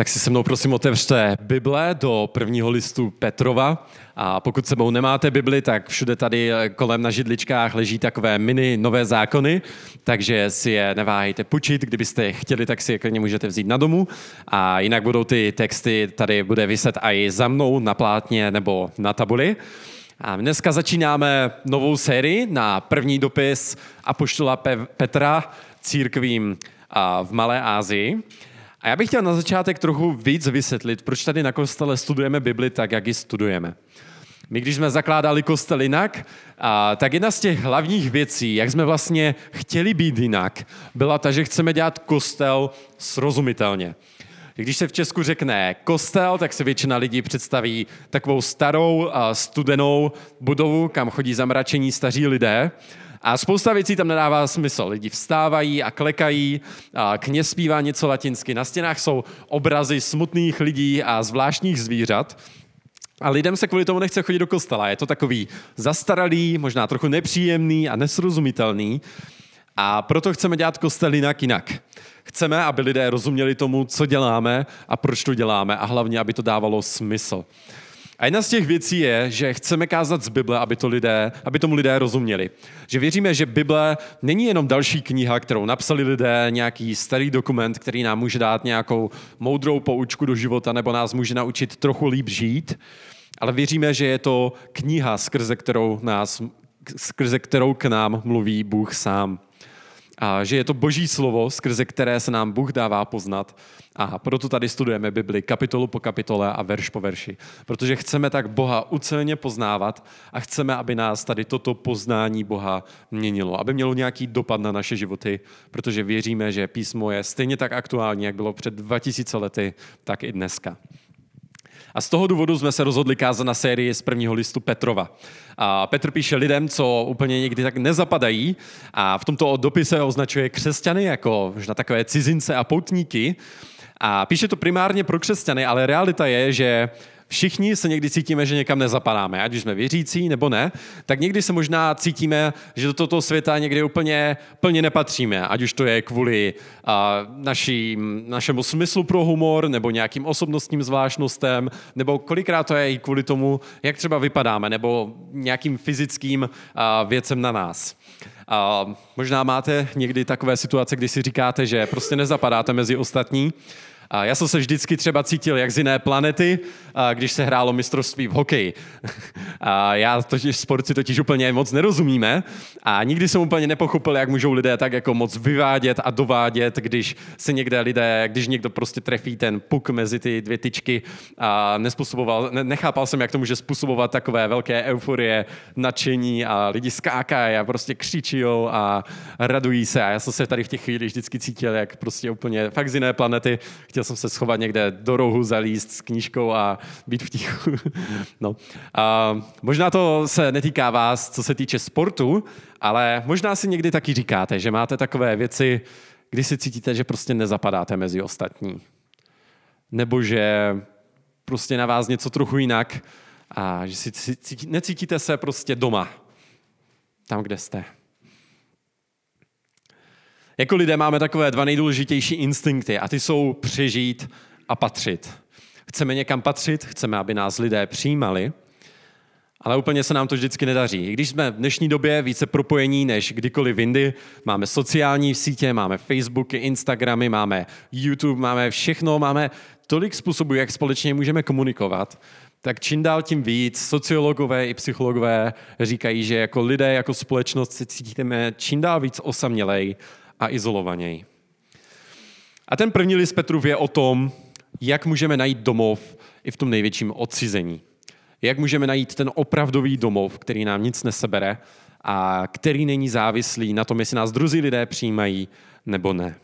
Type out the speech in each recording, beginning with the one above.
Tak si se mnou prosím otevřte Bible do prvního listu Petrova. A pokud sebou nemáte Bibli, tak všude tady kolem na židličkách leží takové mini nové zákony, takže si je neváhejte půjčit. Kdybyste chtěli, tak si je klidně můžete vzít na domu. A jinak budou ty texty, tady bude vyset i za mnou na plátně nebo na tabuli. A dneska začínáme novou sérii na první dopis Apoštola Petra církvím v Malé Ázii. A já bych chtěl na začátek trochu víc vysvětlit, proč tady na kostele studujeme Bibli tak, jak ji studujeme. My, když jsme zakládali kostel jinak, a, tak jedna z těch hlavních věcí, jak jsme vlastně chtěli být jinak, byla ta, že chceme dělat kostel srozumitelně. Když se v Česku řekne kostel, tak se většina lidí představí takovou starou, studenou budovu, kam chodí zamračení staří lidé. A spousta věcí tam nedává smysl. Lidi vstávají a klekají, a kněz zpívá něco latinsky. Na stěnách jsou obrazy smutných lidí a zvláštních zvířat. A lidem se kvůli tomu nechce chodit do kostela. Je to takový zastaralý, možná trochu nepříjemný a nesrozumitelný. A proto chceme dělat kostel jinak jinak. Chceme, aby lidé rozuměli tomu, co děláme a proč to děláme a hlavně, aby to dávalo smysl. A jedna z těch věcí je, že chceme kázat z Bible, aby, to lidé, aby tomu lidé rozuměli. Že věříme, že Bible není jenom další kniha, kterou napsali lidé, nějaký starý dokument, který nám může dát nějakou moudrou poučku do života nebo nás může naučit trochu líp žít, ale věříme, že je to kniha, skrze kterou, nás, skrze kterou k nám mluví Bůh sám a že je to boží slovo, skrze které se nám Bůh dává poznat. A proto tady studujeme Bibli kapitolu po kapitole a verš po verši. Protože chceme tak Boha ucelně poznávat a chceme, aby nás tady toto poznání Boha měnilo, aby mělo nějaký dopad na naše životy, protože věříme, že písmo je stejně tak aktuální, jak bylo před 2000 lety, tak i dneska. A z toho důvodu jsme se rozhodli kázat na sérii z prvního listu Petrova. A Petr píše lidem, co úplně někdy tak nezapadají a v tomto dopise označuje křesťany jako na takové cizince a poutníky. A píše to primárně pro křesťany, ale realita je, že Všichni se někdy cítíme, že někam nezapadáme, ať už jsme věřící nebo ne, tak někdy se možná cítíme, že do tohoto světa někdy úplně plně nepatříme, ať už to je kvůli uh, naší, našemu smyslu pro humor nebo nějakým osobnostním zvláštnostem, nebo kolikrát to je i kvůli tomu, jak třeba vypadáme, nebo nějakým fyzickým uh, věcem na nás. Uh, možná máte někdy takové situace, kdy si říkáte, že prostě nezapadáte mezi ostatní, a já jsem se vždycky třeba cítil jak z jiné planety, když se hrálo mistrovství v hokeji. A já totiž sporci totiž úplně moc nerozumíme a nikdy jsem úplně nepochopil, jak můžou lidé tak jako moc vyvádět a dovádět, když se někde lidé, když někdo prostě trefí ten puk mezi ty dvě tyčky a nespůsoboval, nechápal jsem, jak to může způsobovat takové velké euforie, nadšení a lidi skákají a prostě křičí a radují se a já jsem se tady v těch chvílích vždycky cítil, jak prostě úplně fakt z jiné planety. Chtěl jsem se schovat někde do rohu, zalíst s knížkou a být v tichu. no. a možná to se netýká vás, co se týče sportu, ale možná si někdy taky říkáte, že máte takové věci, kdy si cítíte, že prostě nezapadáte mezi ostatní. Nebo že prostě na vás něco trochu jinak a že si cítí, necítíte se prostě doma, tam, kde jste. Jako lidé máme takové dva nejdůležitější instinkty a ty jsou přežít a patřit. Chceme někam patřit, chceme, aby nás lidé přijímali, ale úplně se nám to vždycky nedaří. I když jsme v dnešní době více propojení než kdykoliv jindy, máme sociální sítě, máme Facebooky, Instagramy, máme YouTube, máme všechno, máme tolik způsobů, jak společně můžeme komunikovat, tak čím dál tím víc sociologové i psychologové říkají, že jako lidé, jako společnost se cítíme čím dál víc osamělej a izolovaněji. A ten první list Petrův je o tom, jak můžeme najít domov i v tom největším odcizení. Jak můžeme najít ten opravdový domov, který nám nic nesebere a který není závislý na tom, jestli nás druzí lidé přijímají nebo ne.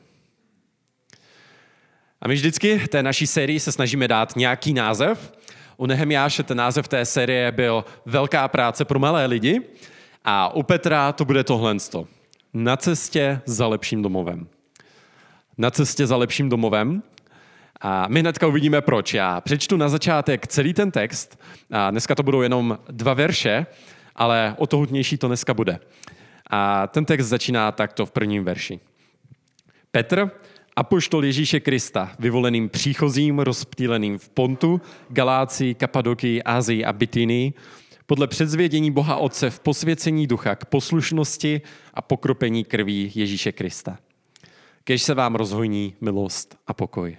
A my vždycky té naší sérii se snažíme dát nějaký název. U Nehemiáše ten název té série byl Velká práce pro malé lidi a u Petra to bude tohle. Na cestě za lepším domovem. Na cestě za lepším domovem a my hnedka uvidíme proč. Já přečtu na začátek celý ten text. A dneska to budou jenom dva verše, ale o to hutnější to dneska bude. A ten text začíná takto v prvním verši. Petr apoštol Ježíše Krista, vyvoleným příchozím, rozptýleným v Pontu, Galácii, Kapadokii, Ázii a Bitynii, podle předzvědění Boha Otce v posvěcení ducha k poslušnosti a pokropení krví Ježíše Krista. Kež se vám rozhojní milost a pokoj.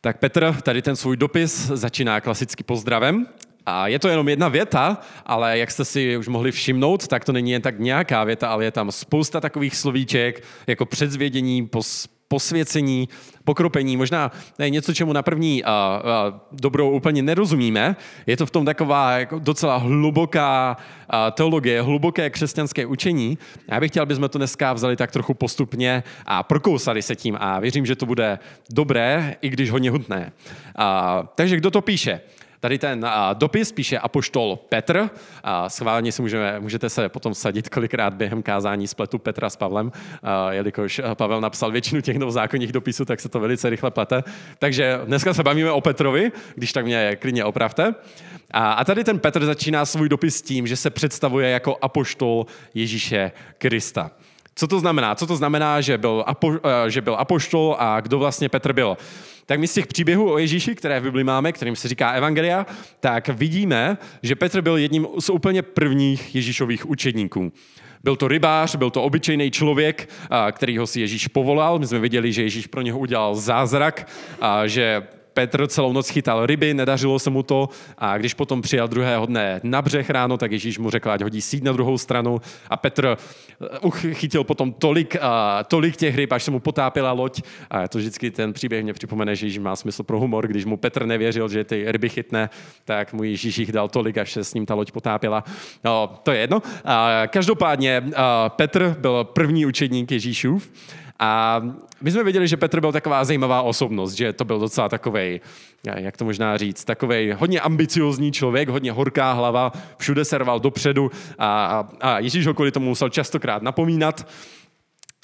Tak Petr tady ten svůj dopis začíná klasicky pozdravem a je to jenom jedna věta, ale jak jste si už mohli všimnout, tak to není jen tak nějaká věta, ale je tam spousta takových slovíček, jako předzvědění, pos, posvěcení, pokropení, možná ne, něco, čemu na první a, a, dobrou úplně nerozumíme. Je to v tom taková jako docela hluboká a, teologie, hluboké křesťanské učení. Já bych chtěl, aby jsme to dneska vzali tak trochu postupně a prokousali se tím a věřím, že to bude dobré, i když hodně hutné. A, takže kdo to píše? Tady ten dopis píše apoštol Petr. A schválně si můžeme, můžete se potom sadit kolikrát během kázání spletu Petra s Pavlem, jelikož Pavel napsal většinu těch novozákonních dopisů, tak se to velice rychle plete. Takže dneska se bavíme o Petrovi, když tak mě klidně opravte. A, a tady ten Petr začíná svůj dopis tím, že se představuje jako apoštol Ježíše Krista. Co to znamená? Co to znamená, že byl, apo, že byl apoštol a kdo vlastně Petr byl? tak my z těch příběhů o Ježíši, které v Bibli máme, kterým se říká Evangelia, tak vidíme, že Petr byl jedním z úplně prvních Ježíšových učedníků. Byl to rybář, byl to obyčejný člověk, kterýho si Ježíš povolal. My jsme viděli, že Ježíš pro něho udělal zázrak, že Petr celou noc chytal ryby, nedařilo se mu to a když potom přijel druhého dne na břeh ráno, tak Ježíš mu řekl, ať hodí síť na druhou stranu a Petr uh, chytil potom tolik, uh, tolik těch ryb, až se mu potápila loď a to vždycky ten příběh mě připomene, že Ježíš má smysl pro humor, když mu Petr nevěřil, že ty ryby chytne, tak mu Ježíš jich dal tolik, až se s ním ta loď potápila. No, to je jedno. A každopádně uh, Petr byl první učedník Ježíšův a my jsme věděli, že Petr byl taková zajímavá osobnost, že to byl docela takový, jak to možná říct, takový hodně ambiciozní člověk, hodně horká hlava, všude se rval dopředu a, a, a Ježíš ho kvůli tomu musel častokrát napomínat.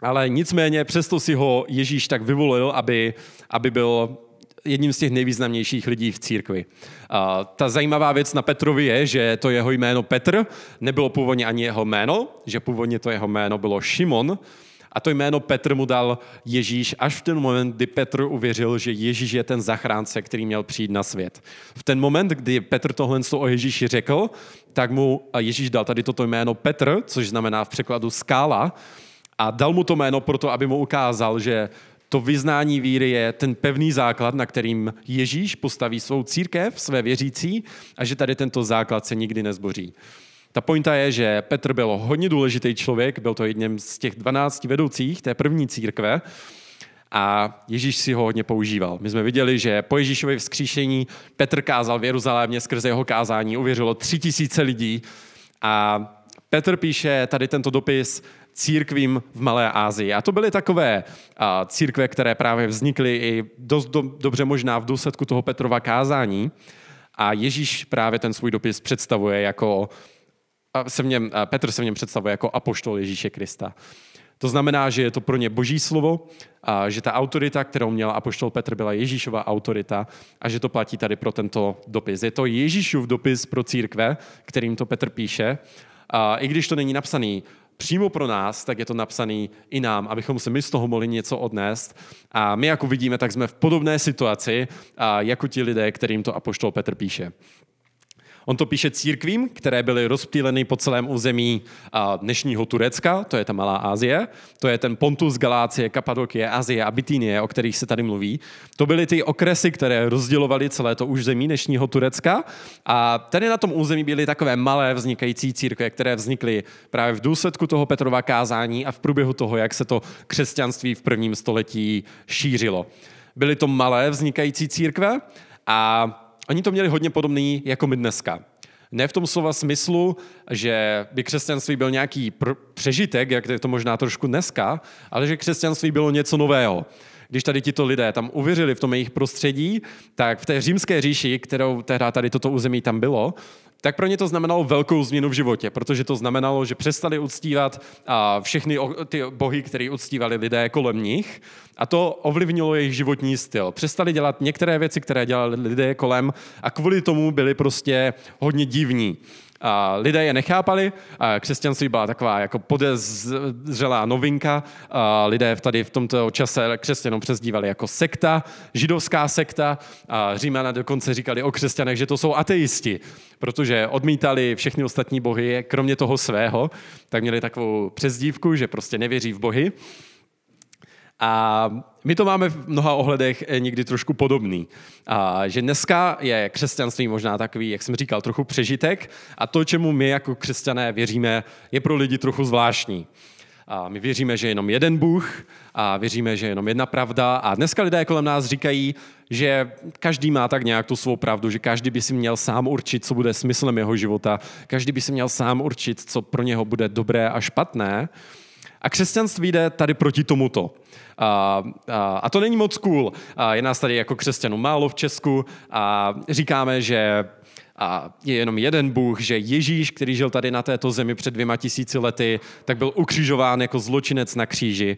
Ale nicméně přesto si ho Ježíš tak vyvolil, aby, aby byl jedním z těch nejvýznamnějších lidí v církvi. A ta zajímavá věc na Petrovi je, že to jeho jméno Petr nebylo původně ani jeho jméno, že původně to jeho jméno bylo Šimon, a to jméno Petr mu dal Ježíš až v ten moment, kdy Petr uvěřil, že Ježíš je ten zachránce, který měl přijít na svět. V ten moment, kdy Petr tohle o Ježíši řekl, tak mu Ježíš dal tady toto jméno Petr, což znamená v překladu skála, a dal mu to jméno proto, aby mu ukázal, že to vyznání víry je ten pevný základ, na kterým Ježíš postaví svou církev, své věřící a že tady tento základ se nikdy nezboří. Ta pointa je, že Petr byl hodně důležitý člověk, byl to jedním z těch 12 vedoucích té první církve a Ježíš si ho hodně používal. My jsme viděli, že po Ježíšově vzkříšení Petr kázal v Jeruzalémě, skrze jeho kázání uvěřilo tři tisíce lidí a Petr píše tady tento dopis církvím v Malé Ázii. A to byly takové církve, které právě vznikly i dost do, dobře možná v důsledku toho Petrova kázání. A Ježíš právě ten svůj dopis představuje jako se v něm, Petr se v něm představuje jako apoštol Ježíše Krista. To znamená, že je to pro ně boží slovo, a že ta autorita, kterou měl apoštol Petr, byla Ježíšova autorita a že to platí tady pro tento dopis. Je to Ježíšův dopis pro církve, kterým to Petr píše. A I když to není napsaný přímo pro nás, tak je to napsaný i nám, abychom se my z toho mohli něco odnést. A my, jako vidíme, tak jsme v podobné situaci, jako ti lidé, kterým to apoštol Petr píše. On to píše církvím, které byly rozptýleny po celém území dnešního Turecka, to je ta Malá Asie, to je ten Pontus, Galácie, Kapadokie, Azie a Bitínie, o kterých se tady mluví. To byly ty okresy, které rozdělovaly celé to už zemí dnešního Turecka. A tady na tom území byly takové malé vznikající církve, které vznikly právě v důsledku toho Petrova kázání a v průběhu toho, jak se to křesťanství v prvním století šířilo. Byly to malé vznikající církve a Oni to měli hodně podobný jako my dneska. Ne v tom slova smyslu, že by křesťanství byl nějaký pr- přežitek, jak je to možná trošku dneska, ale že křesťanství bylo něco nového. Když tady tito lidé tam uvěřili v tom jejich prostředí, tak v té římské říši, kterou tehdy tady toto území tam bylo, tak pro ně to znamenalo velkou změnu v životě, protože to znamenalo, že přestali uctívat všechny ty bohy, které uctívali lidé kolem nich a to ovlivnilo jejich životní styl. Přestali dělat některé věci, které dělali lidé kolem a kvůli tomu byli prostě hodně divní. A lidé je nechápali, a křesťanství byla taková jako podezřelá novinka. A lidé tady v tomto čase křesťanům přezdívali jako sekta, židovská sekta. A Římana dokonce říkali o křesťanech, že to jsou ateisti, protože odmítali všechny ostatní bohy, kromě toho svého. Tak měli takovou přezdívku, že prostě nevěří v bohy. A my to máme v mnoha ohledech eh, někdy trošku podobný. A že dneska je křesťanství možná takový, jak jsem říkal, trochu přežitek a to, čemu my jako křesťané věříme, je pro lidi trochu zvláštní. A my věříme, že je jenom jeden Bůh a věříme, že je jenom jedna pravda. A dneska lidé kolem nás říkají, že každý má tak nějak tu svou pravdu, že každý by si měl sám určit, co bude smyslem jeho života, každý by si měl sám určit, co pro něho bude dobré a špatné. A křesťanství jde tady proti tomuto. A, a, a to není moc cool. A je nás tady jako křesťanů málo v Česku a říkáme, že a je jenom jeden Bůh, že Ježíš, který žil tady na této zemi před dvěma tisíci lety, tak byl ukřižován jako zločinec na kříži.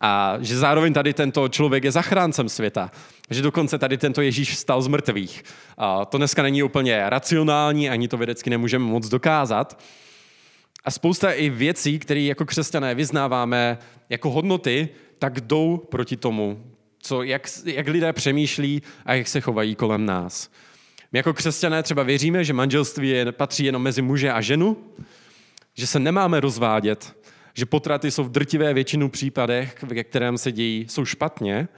A že zároveň tady tento člověk je zachráncem světa. Že dokonce tady tento Ježíš vstal z mrtvých. A to dneska není úplně racionální, ani to vědecky nemůžeme moc dokázat. A spousta i věcí, které jako křesťané vyznáváme jako hodnoty, tak jdou proti tomu, co, jak, jak lidé přemýšlí a jak se chovají kolem nás. My jako křesťané třeba věříme, že manželství je, patří jenom mezi muže a ženu, že se nemáme rozvádět, že potraty jsou v drtivé většinu případech, ve kterém se dějí, jsou špatně.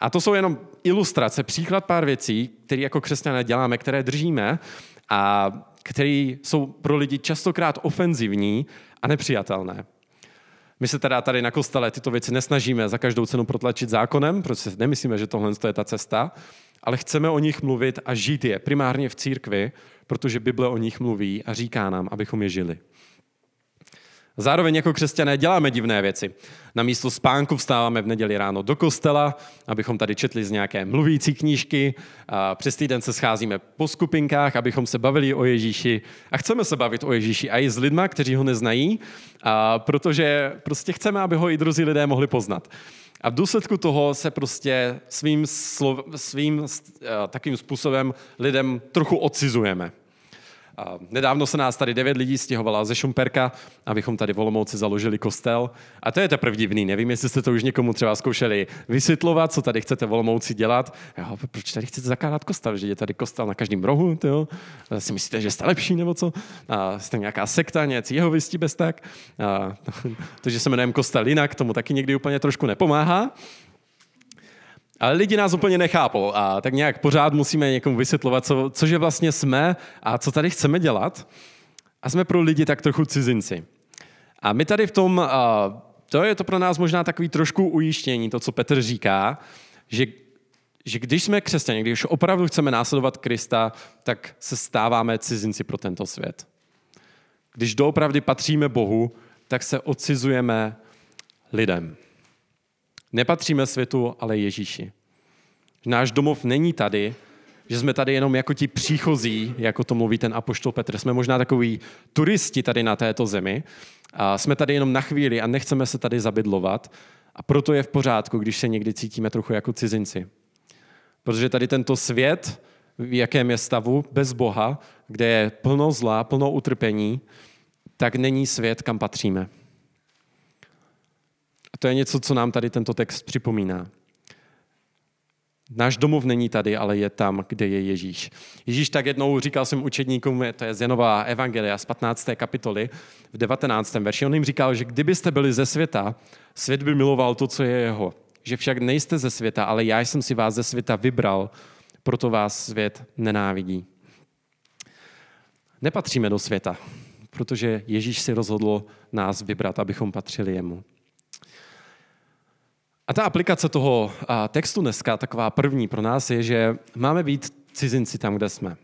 A to jsou jenom ilustrace, příklad pár věcí, které jako křesťané děláme, které držíme a které jsou pro lidi častokrát ofenzivní a nepřijatelné. My se teda tady na kostele tyto věci nesnažíme za každou cenu protlačit zákonem, protože nemyslíme, že tohle je ta cesta, ale chceme o nich mluvit a žít je primárně v církvi, protože Bible o nich mluví a říká nám, abychom je žili. Zároveň jako křesťané děláme divné věci. Na místo spánku vstáváme v neděli ráno do kostela, abychom tady četli z nějaké mluvící knížky. A přes týden se scházíme po skupinkách, abychom se bavili o Ježíši. A chceme se bavit o Ježíši a i s lidma, kteří ho neznají, a protože prostě chceme, aby ho i druzí lidé mohli poznat. A v důsledku toho se prostě svým, slov, svým uh, takým způsobem lidem trochu odcizujeme. A nedávno se nás tady devět lidí stěhovala ze Šumperka, abychom tady v Olomouci založili kostel. A to je teprve divný. Nevím, jestli jste to už někomu třeba zkoušeli vysvětlovat, co tady chcete v Olomouci dělat. Jo, proč tady chcete zakládat kostel? Že je tady kostel na každém rohu. Tyjo? Si myslíte, že jste lepší nebo co? A jste nějaká sekta, nějací jeho vystí bez tak. A to, že se jmenujeme kostel jinak, tomu taky někdy úplně trošku nepomáhá. Ale lidi nás úplně nechápou a tak nějak pořád musíme někomu vysvětlovat, co, cože vlastně jsme a co tady chceme dělat. A jsme pro lidi tak trochu cizinci. A my tady v tom, to je to pro nás možná takový trošku ujištění, to, co Petr říká, že, že když jsme křesťané, když opravdu chceme následovat Krista, tak se stáváme cizinci pro tento svět. Když doopravdy patříme Bohu, tak se odcizujeme lidem. Nepatříme světu, ale Ježíši. Náš domov není tady, že jsme tady jenom jako ti příchozí, jako to mluví ten apoštol Petr. Jsme možná takový turisti tady na této zemi. A jsme tady jenom na chvíli a nechceme se tady zabydlovat. A proto je v pořádku, když se někdy cítíme trochu jako cizinci. Protože tady tento svět, v jakém je stavu, bez Boha, kde je plno zla, plno utrpení, tak není svět, kam patříme to je něco, co nám tady tento text připomíná. Náš domov není tady, ale je tam, kde je Ježíš. Ježíš tak jednou říkal svým učedníkům, to je z Janova Evangelia z 15. kapitoly v 19. verši, on jim říkal, že kdybyste byli ze světa, svět by miloval to, co je jeho. Že však nejste ze světa, ale já jsem si vás ze světa vybral, proto vás svět nenávidí. Nepatříme do světa, protože Ježíš si rozhodl nás vybrat, abychom patřili jemu. A ta aplikace toho textu dneska, taková první pro nás, je, že máme být cizinci tam, kde jsme.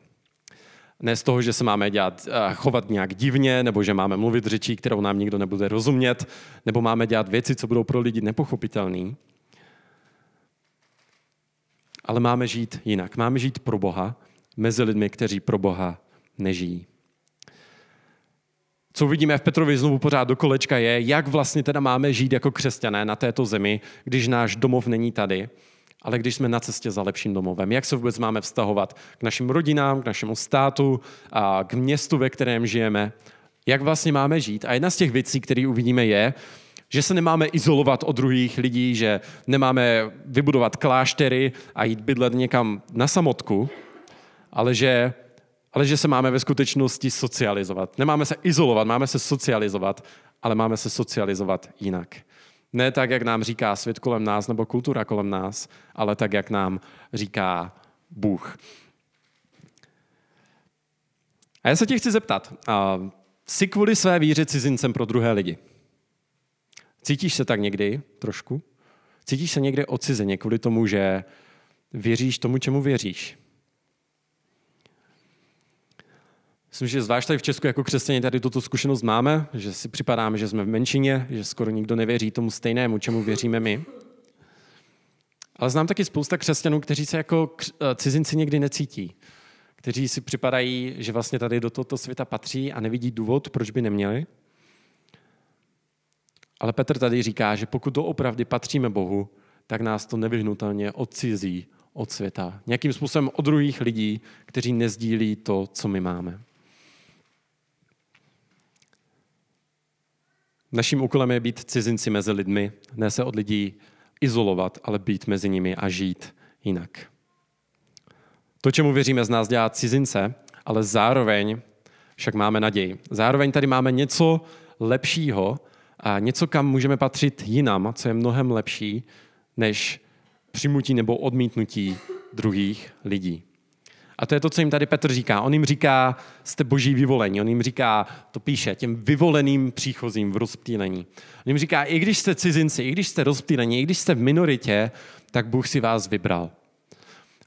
Ne z toho, že se máme dělat, chovat nějak divně, nebo že máme mluvit řečí, kterou nám nikdo nebude rozumět, nebo máme dělat věci, co budou pro lidi nepochopitelné. Ale máme žít jinak. Máme žít pro Boha, mezi lidmi, kteří pro Boha nežijí. Co vidíme v Petrovi znovu pořád do kolečka je, jak vlastně teda máme žít jako křesťané na této zemi, když náš domov není tady, ale když jsme na cestě za lepším domovem. Jak se vůbec máme vztahovat k našim rodinám, k našemu státu, a k městu, ve kterém žijeme. Jak vlastně máme žít. A jedna z těch věcí, které uvidíme, je, že se nemáme izolovat od druhých lidí, že nemáme vybudovat kláštery a jít bydlet někam na samotku, ale že, ale že se máme ve skutečnosti socializovat. Nemáme se izolovat, máme se socializovat, ale máme se socializovat jinak. Ne tak, jak nám říká svět kolem nás nebo kultura kolem nás, ale tak, jak nám říká Bůh. A já se tě chci zeptat, jsi kvůli své víře cizincem pro druhé lidi? Cítíš se tak někdy trošku? Cítíš se někdy odcizeně kvůli tomu, že věříš tomu, čemu věříš? Myslím, že zvlášť tady v Česku jako křesťané tady tuto zkušenost máme, že si připadáme, že jsme v menšině, že skoro nikdo nevěří tomu stejnému, čemu věříme my. Ale znám taky spousta křesťanů, kteří se jako eh, cizinci někdy necítí. Kteří si připadají, že vlastně tady do tohoto světa patří a nevidí důvod, proč by neměli. Ale Petr tady říká, že pokud opravdu patříme Bohu, tak nás to nevyhnutelně odcizí od světa. Nějakým způsobem od druhých lidí, kteří nezdílí to, co my máme. Naším úkolem je být cizinci mezi lidmi, ne se od lidí izolovat, ale být mezi nimi a žít jinak. To, čemu věříme, z nás dělá cizince, ale zároveň však máme naději. Zároveň tady máme něco lepšího a něco, kam můžeme patřit jinam, co je mnohem lepší než přimutí nebo odmítnutí druhých lidí. A to je to, co jim tady Petr říká. On jim říká, jste boží vyvolení. On jim říká, to píše, těm vyvoleným příchozím v rozptýlení. On jim říká, i když jste cizinci, i když jste rozptýlení, i když jste v minoritě, tak Bůh si vás vybral.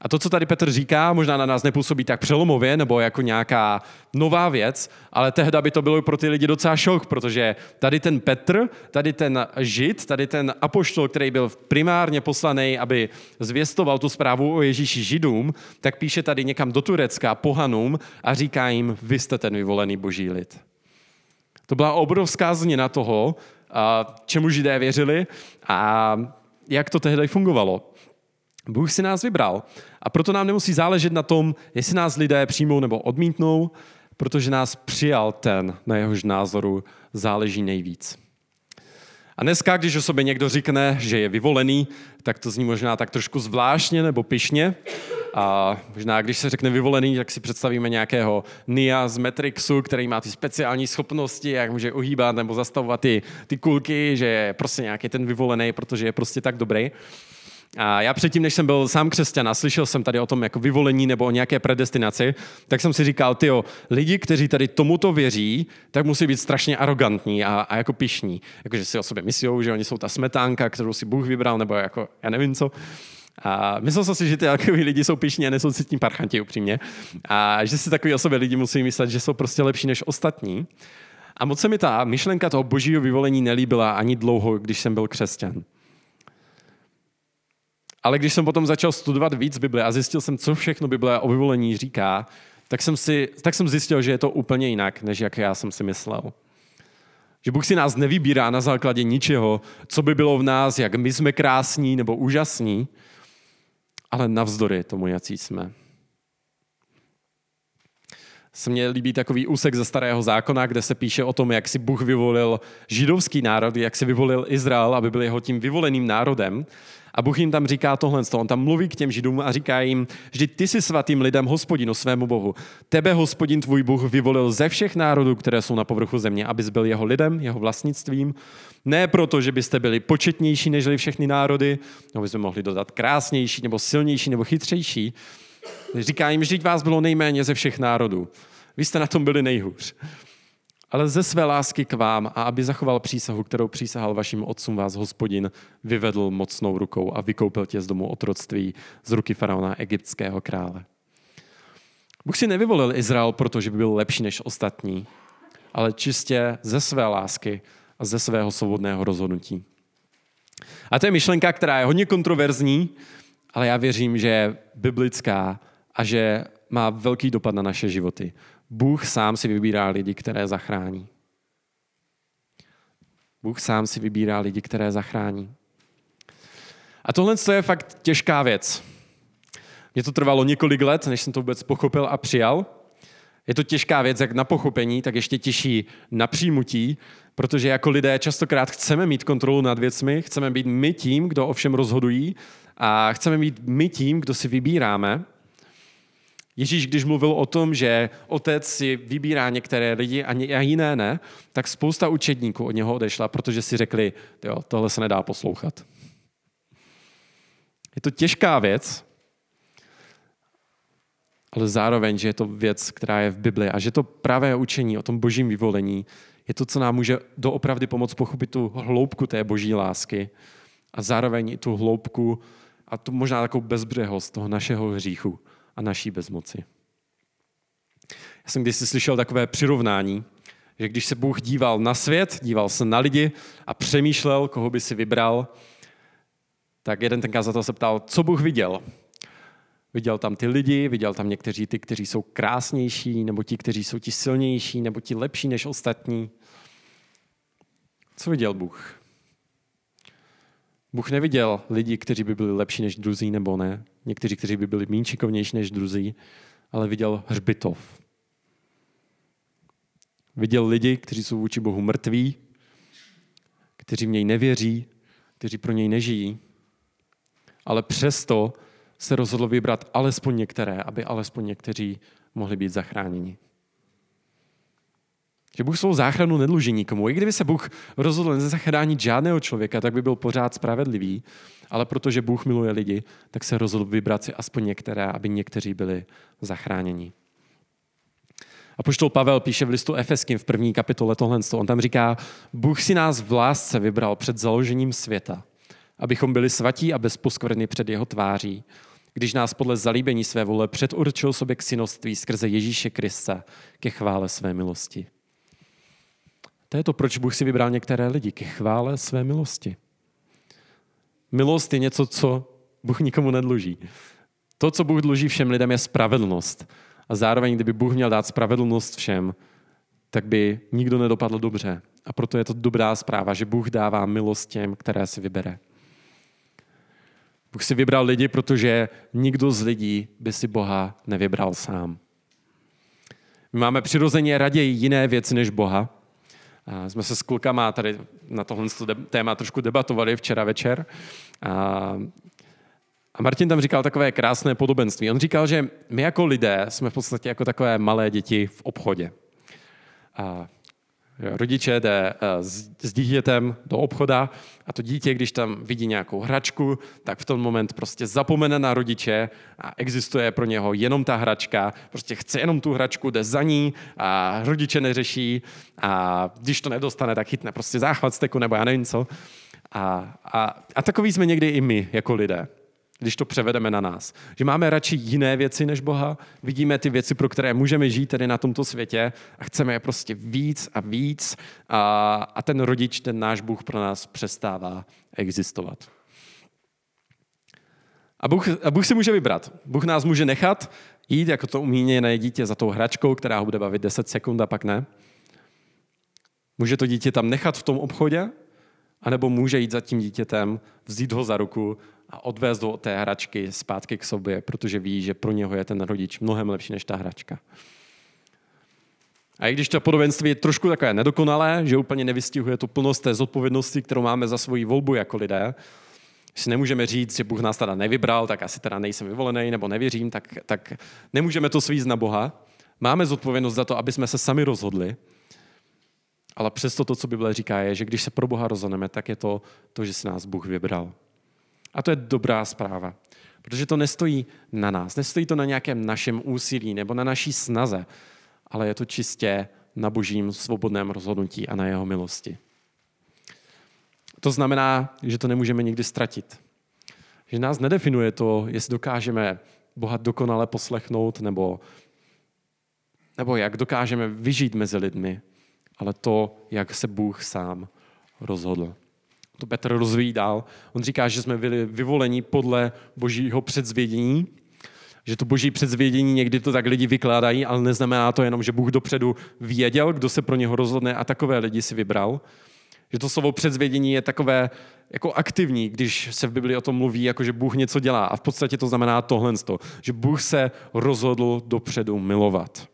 A to, co tady Petr říká, možná na nás nepůsobí tak přelomově nebo jako nějaká nová věc, ale tehda by to bylo pro ty lidi docela šok, protože tady ten Petr, tady ten žid, tady ten apoštol, který byl primárně poslaný, aby zvěstoval tu zprávu o Ježíši židům, tak píše tady někam do Turecka pohanům a říká jim, vy jste ten vyvolený boží lid. To byla obrovská změna toho, čemu židé věřili a jak to tehdy fungovalo. Bůh si nás vybral a proto nám nemusí záležet na tom, jestli nás lidé přijmou nebo odmítnou, protože nás přijal ten, na jehož názoru záleží nejvíc. A dneska, když o sobě někdo řekne, že je vyvolený, tak to zní možná tak trošku zvláštně nebo pyšně. A možná, když se řekne vyvolený, tak si představíme nějakého Nia z Matrixu, který má ty speciální schopnosti, jak může uhýbat nebo zastavovat ty, ty kulky, že je prostě nějaký ten vyvolený, protože je prostě tak dobrý. A já předtím, než jsem byl sám křesťan a slyšel jsem tady o tom jako vyvolení nebo o nějaké predestinaci, tak jsem si říkal, ty lidi, kteří tady tomuto věří, tak musí být strašně arrogantní a, a jako pišní. Jakože si o sobě myslí, že oni jsou ta smetánka, kterou si Bůh vybral, nebo jako, já nevím co. A myslel jsem si, že ty takový lidi jsou pišní a nejsou tím parchanti upřímně. A že si takový o sobě lidi musí myslet, že jsou prostě lepší než ostatní. A moc se mi ta myšlenka toho božího vyvolení nelíbila ani dlouho, když jsem byl křesťan. Ale když jsem potom začal studovat víc Bible a zjistil jsem, co všechno Bible o vyvolení říká, tak jsem, si, tak jsem zjistil, že je to úplně jinak, než jak já jsem si myslel. Že Bůh si nás nevybírá na základě ničeho, co by bylo v nás, jak my jsme krásní nebo úžasní, ale navzdory tomu, jací jsme. Se mně líbí takový úsek ze starého zákona, kde se píše o tom, jak si Bůh vyvolil židovský národ, jak si vyvolil Izrael, aby byl jeho tím vyvoleným národem. A Bůh jim tam říká tohle, on tam mluví k těm židům a říká jim, že ty jsi svatým lidem hospodinu svému Bohu. Tebe hospodin tvůj Bůh vyvolil ze všech národů, které jsou na povrchu země, abys byl jeho lidem, jeho vlastnictvím. Ne proto, že byste byli početnější než všechny národy, nebo bychom mohli dodat krásnější, nebo silnější, nebo chytřejší. Říká jim, že vás bylo nejméně ze všech národů. Vy jste na tom byli nejhůř ale ze své lásky k vám a aby zachoval přísahu, kterou přísahal vašim otcům vás hospodin, vyvedl mocnou rukou a vykoupil tě z domu otroctví z ruky faraona egyptského krále. Bůh si nevyvolil Izrael, protože by byl lepší než ostatní, ale čistě ze své lásky a ze svého svobodného rozhodnutí. A to je myšlenka, která je hodně kontroverzní, ale já věřím, že je biblická a že má velký dopad na naše životy. Bůh sám si vybírá lidi, které zachrání. Bůh sám si vybírá lidi, které zachrání. A tohle je fakt těžká věc. Mně to trvalo několik let, než jsem to vůbec pochopil a přijal. Je to těžká věc, jak na pochopení, tak ještě těžší na přijmutí, protože jako lidé častokrát chceme mít kontrolu nad věcmi, chceme být my tím, kdo o všem rozhodují a chceme být my tím, kdo si vybíráme. Ježíš, když mluvil o tom, že otec si vybírá některé lidi a jiné ne, tak spousta učedníků od něho odešla, protože si řekli, jo, tohle se nedá poslouchat. Je to těžká věc, ale zároveň, že je to věc, která je v Bibli a že to pravé učení o tom božím vyvolení je to, co nám může doopravdy pomoct pochopit tu hloubku té boží lásky a zároveň i tu hloubku a tu možná takovou bezbřehost toho našeho hříchu a naší bezmoci. Já jsem kdysi slyšel takové přirovnání, že když se Bůh díval na svět, díval se na lidi a přemýšlel, koho by si vybral, tak jeden ten kazatel se ptal, co Bůh viděl. Viděl tam ty lidi, viděl tam někteří ty, kteří jsou krásnější, nebo ti, kteří jsou ti silnější, nebo ti lepší než ostatní. Co viděl Bůh? Bůh neviděl lidi, kteří by byli lepší než druzí nebo ne, někteří, kteří by byli méně šikovnější než druzí, ale viděl hřbitov. Viděl lidi, kteří jsou vůči Bohu mrtví, kteří v něj nevěří, kteří pro něj nežijí, ale přesto se rozhodl vybrat alespoň některé, aby alespoň někteří mohli být zachráněni. Že Bůh svou záchranu nedluží nikomu. I kdyby se Bůh rozhodl nezachránit žádného člověka, tak by byl pořád spravedlivý, ale protože Bůh miluje lidi, tak se rozhodl vybrat si aspoň některé, aby někteří byli zachráněni. A poštol Pavel píše v listu Efeským v první kapitole tohle. On tam říká, Bůh si nás v lásce vybral před založením světa, abychom byli svatí a bez poskvrny před jeho tváří, když nás podle zalíbení své vole předurčil sobě k synoství skrze Ježíše Krista ke chvále své milosti. To je to, proč Bůh si vybral některé lidi ke chvále své milosti. Milost je něco, co Bůh nikomu nedluží. To, co Bůh dluží všem lidem, je spravedlnost. A zároveň, kdyby Bůh měl dát spravedlnost všem, tak by nikdo nedopadl dobře. A proto je to dobrá zpráva, že Bůh dává milost těm, které si vybere. Bůh si vybral lidi, protože nikdo z lidí by si Boha nevybral sám. My máme přirozeně raději jiné věci než Boha. A jsme se s klukama tady na tohle téma trošku debatovali včera večer. A, a Martin tam říkal takové krásné podobenství. On říkal, že my jako lidé jsme v podstatě jako takové malé děti v obchodě. A Rodiče jde eh, s dítětem do obchoda a to dítě, když tam vidí nějakou hračku, tak v tom moment prostě zapomene na rodiče a existuje pro něho jenom ta hračka, prostě chce jenom tu hračku, jde za ní a rodiče neřeší a když to nedostane, tak chytne prostě záchvat steku nebo já nevím co. A, a, a takový jsme někdy i my jako lidé když to převedeme na nás. Že máme radši jiné věci než Boha, vidíme ty věci, pro které můžeme žít tady na tomto světě a chceme je prostě víc a víc a, a ten rodič, ten náš Bůh pro nás přestává existovat. A Bůh, a Bůh si může vybrat. Bůh nás může nechat jít jako to umíněné dítě za tou hračkou, která ho bude bavit 10 sekund a pak ne. Může to dítě tam nechat v tom obchodě, anebo může jít za tím dítětem, vzít ho za ruku a odvést od té hračky zpátky k sobě, protože ví, že pro něho je ten rodič mnohem lepší než ta hračka. A i když to podobenství je trošku takové nedokonalé, že úplně nevystihuje tu plnost té zodpovědnosti, kterou máme za svoji volbu jako lidé, si nemůžeme říct, že Bůh nás teda nevybral, tak asi teda nejsem vyvolený nebo nevěřím, tak, tak nemůžeme to svízt na Boha. Máme zodpovědnost za to, aby jsme se sami rozhodli, ale přesto to, co Bible říká, je, že když se pro Boha rozhodneme, tak je to to, že si nás Bůh vybral. A to je dobrá zpráva. Protože to nestojí na nás, nestojí to na nějakém našem úsilí nebo na naší snaze, ale je to čistě na božím svobodném rozhodnutí a na jeho milosti. To znamená, že to nemůžeme nikdy ztratit. Že nás nedefinuje to, jestli dokážeme Boha dokonale poslechnout nebo, nebo jak dokážeme vyžít mezi lidmi, ale to, jak se Bůh sám rozhodl to Petr rozvíjí dál. On říká, že jsme byli vyvoleni podle božího předzvědění Že to boží předzvědění někdy to tak lidi vykládají, ale neznamená to jenom, že Bůh dopředu věděl, kdo se pro něho rozhodne a takové lidi si vybral. Že to slovo předzvědění je takové jako aktivní, když se v Biblii o tom mluví, jako že Bůh něco dělá. A v podstatě to znamená tohle, že Bůh se rozhodl dopředu milovat.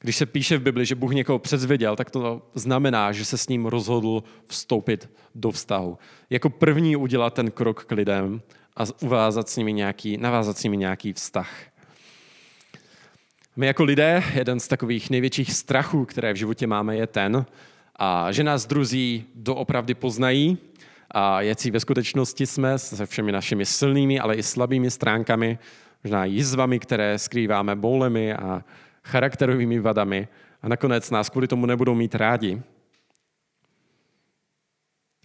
Když se píše v Bibli, že Bůh někoho předzvěděl, tak to znamená, že se s ním rozhodl vstoupit do vztahu. Jako první udělat ten krok k lidem a uvázat s nimi nějaký, navázat s nimi nějaký vztah. My jako lidé, jeden z takových největších strachů, které v životě máme, je ten, a že nás druzí doopravdy poznají a jaký ve skutečnosti jsme se všemi našimi silnými, ale i slabými stránkami, možná jizvami, které skrýváme boulemi a charakterovými vadami a nakonec nás kvůli tomu nebudou mít rádi.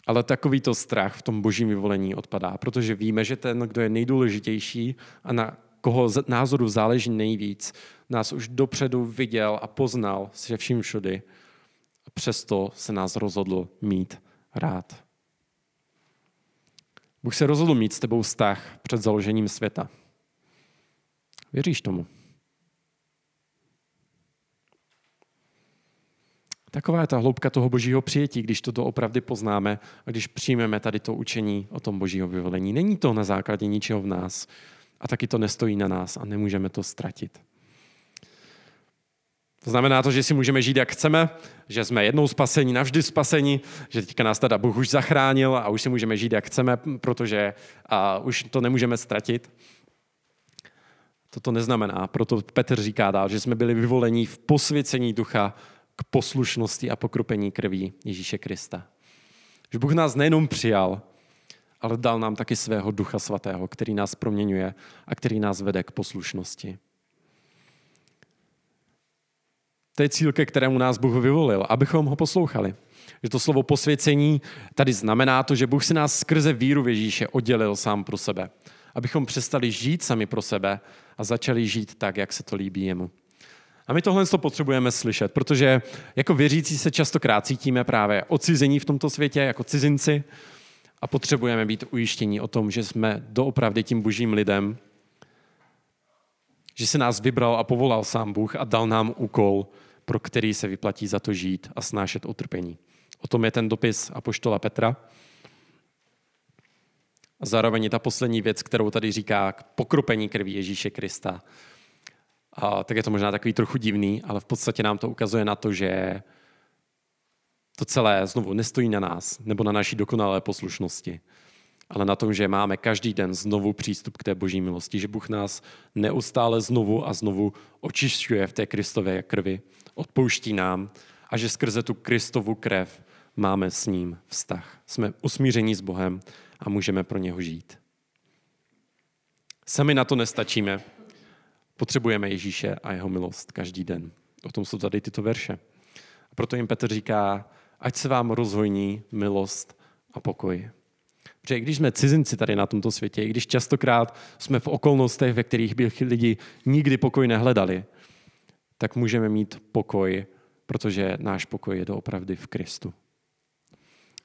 Ale takovýto strach v tom božím vyvolení odpadá, protože víme, že ten, kdo je nejdůležitější a na koho názoru záleží nejvíc, nás už dopředu viděl a poznal se vším všudy a přesto se nás rozhodl mít rád. Bůh se rozhodl mít s tebou vztah před založením světa. Věříš tomu? Taková je ta hloubka toho božího přijetí, když to opravdu poznáme a když přijmeme tady to učení o tom božího vyvolení. Není to na základě ničeho v nás a taky to nestojí na nás a nemůžeme to ztratit. To znamená to, že si můžeme žít, jak chceme, že jsme jednou spasení, navždy spasení, že teďka nás teda Bůh už zachránil a už si můžeme žít, jak chceme, protože a už to nemůžeme ztratit. Toto neznamená, proto Petr říká dál, že jsme byli vyvolení v posvěcení ducha k poslušnosti a pokrupení krví Ježíše Krista. Že Bůh nás nejenom přijal, ale dal nám taky svého ducha svatého, který nás proměňuje a který nás vede k poslušnosti. To je cíl, ke kterému nás Bůh vyvolil, abychom ho poslouchali. Že to slovo posvěcení tady znamená to, že Bůh si nás skrze víru v Ježíše oddělil sám pro sebe. Abychom přestali žít sami pro sebe a začali žít tak, jak se to líbí jemu. A my tohle to potřebujeme slyšet, protože jako věřící se častokrát cítíme právě odcizení v tomto světě, jako cizinci a potřebujeme být ujištění o tom, že jsme doopravdy tím božím lidem, že se nás vybral a povolal sám Bůh a dal nám úkol, pro který se vyplatí za to žít a snášet utrpení. O tom je ten dopis Apoštola Petra. A zároveň ta poslední věc, kterou tady říká pokropení krví Ježíše Krista. A tak je to možná takový trochu divný, ale v podstatě nám to ukazuje na to, že to celé znovu nestojí na nás nebo na naší dokonalé poslušnosti, ale na tom, že máme každý den znovu přístup k té boží milosti, že Bůh nás neustále znovu a znovu očišťuje v té Kristové krvi, odpouští nám a že skrze tu Kristovu krev máme s ním vztah. Jsme usmíření s Bohem a můžeme pro něho žít. Sami na to nestačíme, Potřebujeme Ježíše a jeho milost každý den. O tom jsou tady tyto verše. A proto jim Petr říká, ať se vám rozhojní milost a pokoj. Protože když jsme cizinci tady na tomto světě, i když častokrát jsme v okolnostech, ve kterých by lidi nikdy pokoj nehledali, tak můžeme mít pokoj, protože náš pokoj je doopravdy v Kristu.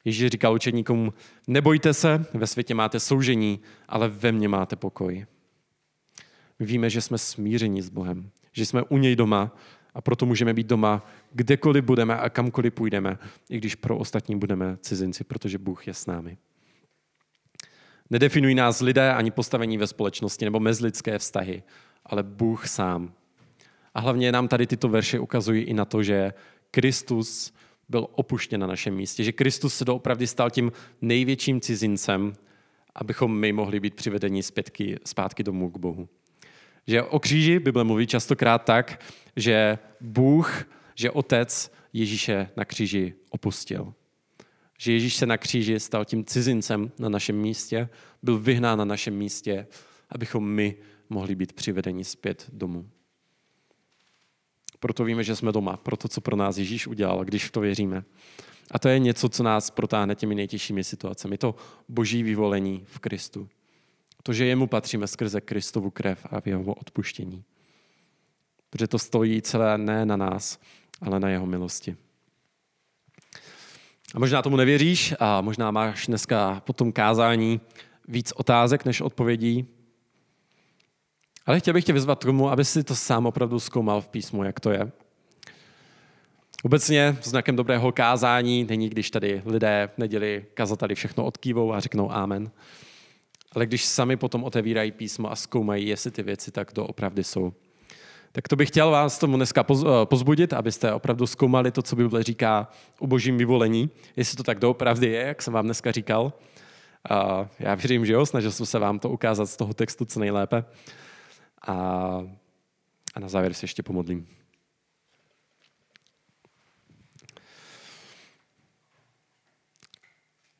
Ježíš říkal učeníkům, nebojte se, ve světě máte soužení, ale ve mně máte pokoj. My víme, že jsme smíření s Bohem, že jsme u něj doma a proto můžeme být doma kdekoliv budeme a kamkoliv půjdeme, i když pro ostatní budeme cizinci, protože Bůh je s námi. Nedefinují nás lidé ani postavení ve společnosti nebo mezlidské vztahy, ale Bůh sám. A hlavně nám tady tyto verše ukazují i na to, že Kristus byl opuštěn na našem místě, že Kristus se doopravdy stal tím největším cizincem, abychom my mohli být přivedeni zpětky, zpátky domů k Bohu. Že o kříži Bible mluví častokrát tak, že Bůh, že Otec Ježíše na kříži opustil. Že Ježíš se na kříži stal tím cizincem na našem místě, byl vyhnán na našem místě, abychom my mohli být přivedeni zpět domů. Proto víme, že jsme doma, pro to, co pro nás Ježíš udělal, když v to věříme. A to je něco, co nás protáhne těmi nejtěžšími situacemi. To boží vyvolení v Kristu. To, že jemu patříme skrze Kristovu krev a v jeho odpuštění. Protože to stojí celé ne na nás, ale na jeho milosti. A možná tomu nevěříš a možná máš dneska po tom kázání víc otázek než odpovědí. Ale chtěl bych tě vyzvat k tomu, aby si to sám opravdu zkoumal v písmu, jak to je. Obecně znakem dobrého kázání není, když tady lidé v neděli kazateli všechno odkývou a řeknou amen. Ale když sami potom otevírají písmo a zkoumají, jestli ty věci tak doopravdy jsou. Tak to bych chtěl vás tomu dneska eh, pozbudit, abyste opravdu zkoumali to, co Bible říká o božím vyvolení, jestli to tak doopravdy je, jak jsem vám dneska říkal. A já věřím, že jo, snažil jsem se vám to ukázat z toho textu co nejlépe. A, a na závěr se ještě pomodlím.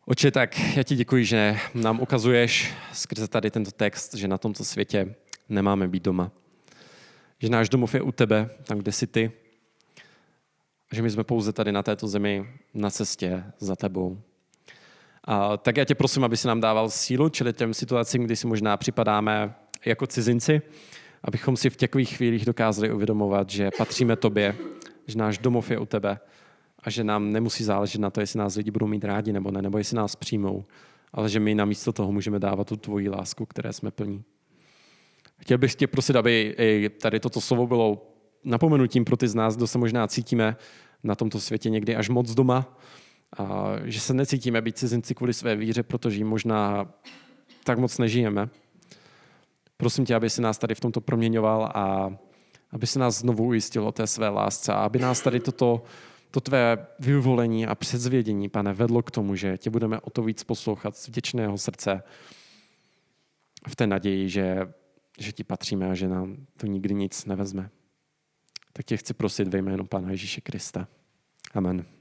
Oče, tak já ti děkuji, že nám ukazuješ skrze tady tento text, že na tomto světě nemáme být doma. Že náš domov je u tebe, tam, kde jsi ty. Že my jsme pouze tady na této zemi na cestě za tebou. A tak já tě prosím, aby si nám dával sílu, čili těm situacím, kdy si možná připadáme jako cizinci, abychom si v takových chvílích dokázali uvědomovat, že patříme tobě, že náš domov je u tebe a že nám nemusí záležet na to, jestli nás lidi budou mít rádi nebo ne, nebo jestli nás přijmou, ale že my namísto toho můžeme dávat tu tvoji lásku, které jsme plní. Chtěl bych tě prosit, aby i tady toto slovo bylo napomenutím pro ty z nás, kdo se možná cítíme na tomto světě někdy až moc doma, a že se necítíme být cizinci kvůli své víře, protože ji možná tak moc nežijeme. Prosím tě, aby si nás tady v tomto proměňoval a aby si nás znovu ujistil o té své lásce a aby nás tady toto to tvé vyvolení a předzvědění, pane, vedlo k tomu, že tě budeme o to víc poslouchat z vděčného srdce v té naději, že, že ti patříme a že nám to nikdy nic nevezme. Tak tě chci prosit ve jménu Pána Ježíše Krista. Amen.